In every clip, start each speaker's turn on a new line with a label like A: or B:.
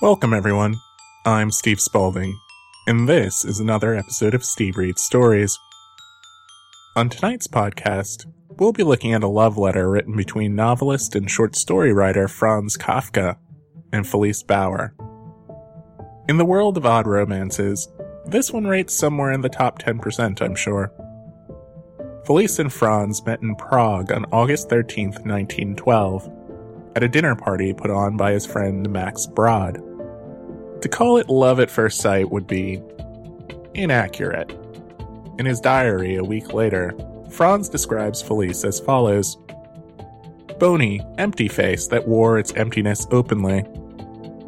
A: Welcome, everyone. I'm Steve Spalding, and this is another episode of Steve Reads Stories. On tonight's podcast, we'll be looking at a love letter written between novelist and short story writer Franz Kafka and Felice Bauer. In the world of odd romances, this one rates somewhere in the top 10%, I'm sure. Felice and Franz met in Prague on August 13, 1912, at a dinner party put on by his friend Max Brod. To call it love at first sight would be inaccurate. In his diary a week later, Franz describes Felice as follows Bony, empty face that wore its emptiness openly,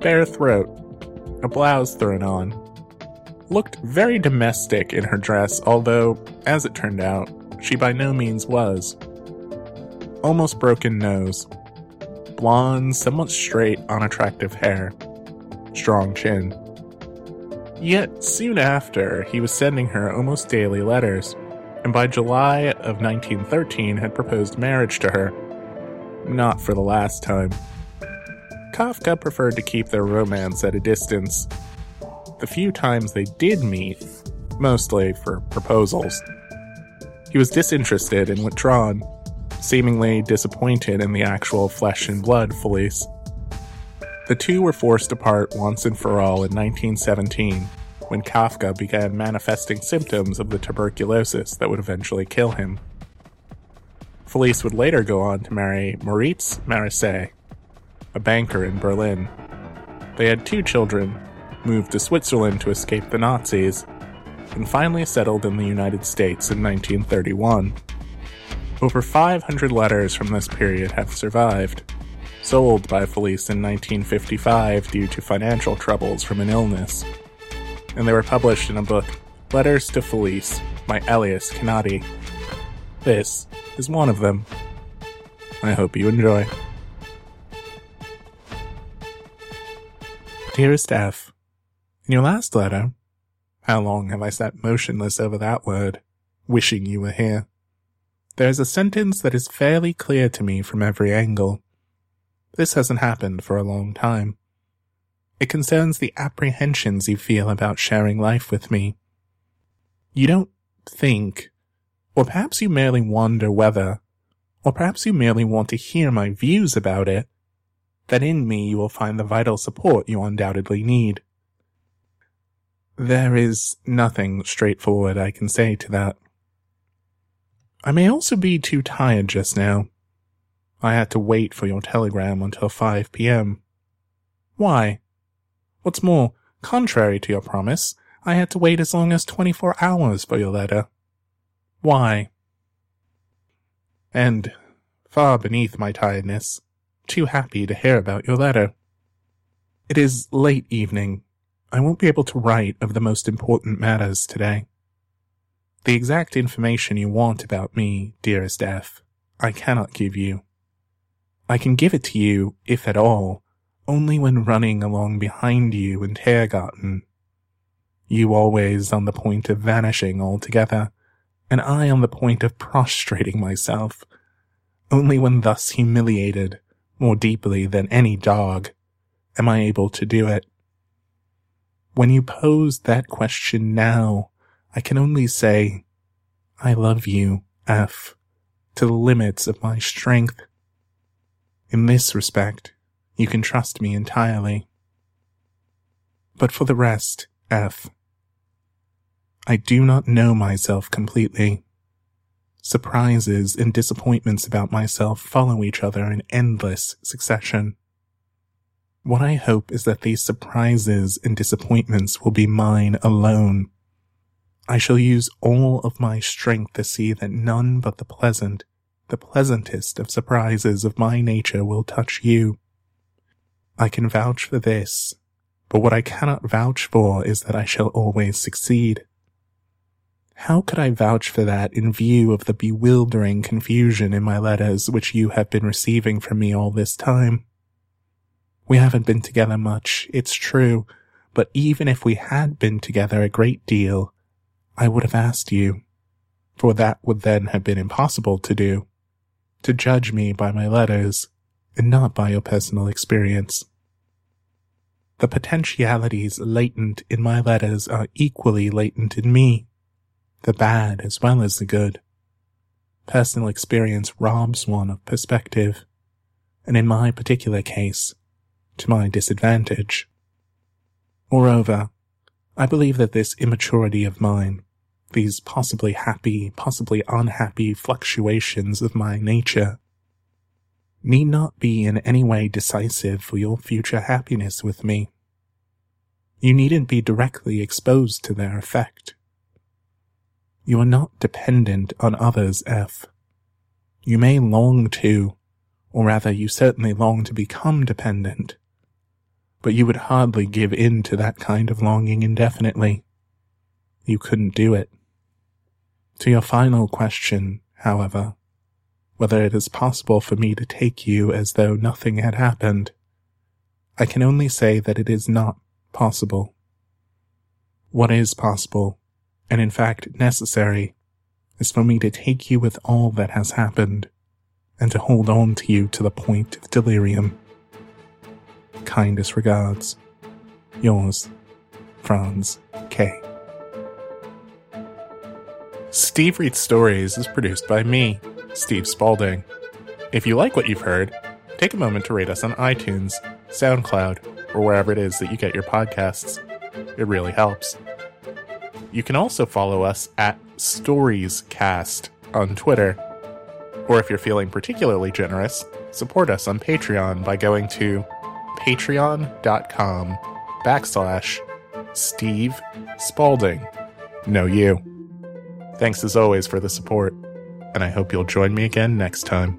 A: bare throat, a blouse thrown on. Looked very domestic in her dress, although, as it turned out, she by no means was. Almost broken nose, blonde, somewhat straight, unattractive hair, strong chin. Yet, soon after, he was sending her almost daily letters, and by July of 1913 had proposed marriage to her. Not for the last time. Kafka preferred to keep their romance at a distance. The few times they did meet, mostly for proposals. He was disinterested and withdrawn, seemingly disappointed in the actual flesh and blood Felice. The two were forced apart once and for all in 1917 when Kafka began manifesting symptoms of the tuberculosis that would eventually kill him. Felice would later go on to marry Moritz Marasse, a banker in Berlin. They had two children, moved to Switzerland to escape the Nazis, and finally settled in the United States in 1931. Over 500 letters from this period have survived, sold by Felice in 1955 due to financial troubles from an illness. And they were published in a book, Letters to Felice, by Elias Canetti. This is one of them. I hope you enjoy. Dearest F, in your last letter, how long have I sat motionless over that word, wishing you were here? There's a sentence that is fairly clear to me from every angle. This hasn't happened for a long time. It concerns the apprehensions you feel about sharing life with me. You don't think, or perhaps you merely wonder whether, or perhaps you merely want to hear my views about it, that in me you will find the vital support you undoubtedly need. There is nothing straightforward I can say to that. I may also be too tired just now. I had to wait for your telegram until 5 p.m. Why? What's more, contrary to your promise, I had to wait as long as 24 hours for your letter. Why? And, far beneath my tiredness, too happy to hear about your letter. It is late evening. I won't be able to write of the most important matters today. The exact information you want about me, dearest F, I cannot give you. I can give it to you, if at all, only when running along behind you in Tiergarten. You always on the point of vanishing altogether, and I on the point of prostrating myself. Only when thus humiliated, more deeply than any dog, am I able to do it. When you pose that question now, I can only say, I love you, F, to the limits of my strength. In this respect, you can trust me entirely. But for the rest, F, I do not know myself completely. Surprises and disappointments about myself follow each other in endless succession. What I hope is that these surprises and disappointments will be mine alone I shall use all of my strength to see that none but the pleasant, the pleasantest of surprises of my nature will touch you. I can vouch for this, but what I cannot vouch for is that I shall always succeed. How could I vouch for that in view of the bewildering confusion in my letters which you have been receiving from me all this time? We haven't been together much, it's true, but even if we had been together a great deal, I would have asked you, for that would then have been impossible to do, to judge me by my letters and not by your personal experience. The potentialities latent in my letters are equally latent in me, the bad as well as the good. Personal experience robs one of perspective, and in my particular case, to my disadvantage. Moreover, I believe that this immaturity of mine, these possibly happy, possibly unhappy fluctuations of my nature, need not be in any way decisive for your future happiness with me. You needn't be directly exposed to their effect. You are not dependent on others, F. You may long to, or rather you certainly long to become dependent, but you would hardly give in to that kind of longing indefinitely. You couldn't do it. To your final question, however, whether it is possible for me to take you as though nothing had happened, I can only say that it is not possible. What is possible, and in fact necessary, is for me to take you with all that has happened, and to hold on to you to the point of delirium. Kindest regards. Yours, Franz K. Steve Reads Stories is produced by me, Steve Spalding. If you like what you've heard, take a moment to rate us on iTunes, SoundCloud, or wherever it is that you get your podcasts. It really helps. You can also follow us at StoriesCast on Twitter. Or if you're feeling particularly generous, support us on Patreon by going to patreon.com backslash Steve Spalding. No you. Thanks as always for the support and I hope you'll join me again next time.